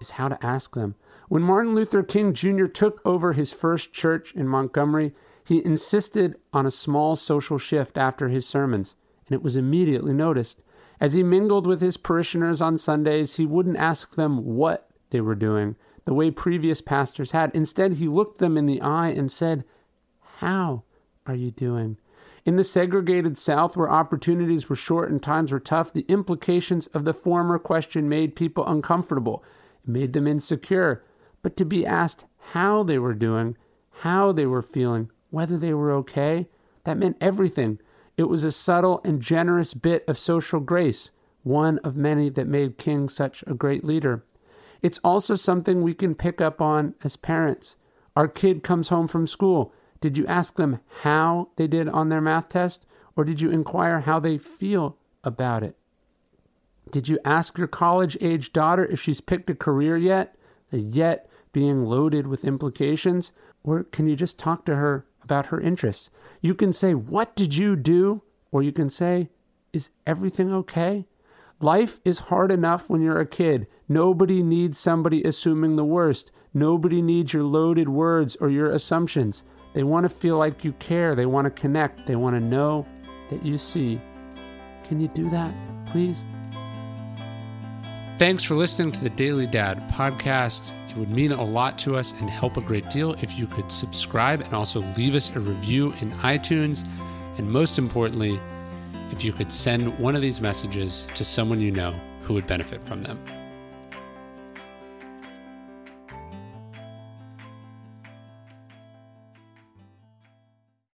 is how to ask them. When Martin Luther King Jr. took over his first church in Montgomery, he insisted on a small social shift after his sermons, and it was immediately noticed. As he mingled with his parishioners on Sundays, he wouldn't ask them what they were doing, the way previous pastors had. Instead, he looked them in the eye and said, How are you doing? In the segregated South, where opportunities were short and times were tough, the implications of the former question made people uncomfortable. Made them insecure. But to be asked how they were doing, how they were feeling, whether they were okay, that meant everything. It was a subtle and generous bit of social grace, one of many that made King such a great leader. It's also something we can pick up on as parents. Our kid comes home from school. Did you ask them how they did on their math test, or did you inquire how they feel about it? Did you ask your college age daughter if she's picked a career yet? The yet being loaded with implications? Or can you just talk to her about her interests? You can say, What did you do? Or you can say, Is everything okay? Life is hard enough when you're a kid. Nobody needs somebody assuming the worst. Nobody needs your loaded words or your assumptions. They want to feel like you care. They want to connect. They want to know that you see. Can you do that, please? Thanks for listening to the Daily Dad podcast. It would mean a lot to us and help a great deal if you could subscribe and also leave us a review in iTunes. And most importantly, if you could send one of these messages to someone you know who would benefit from them.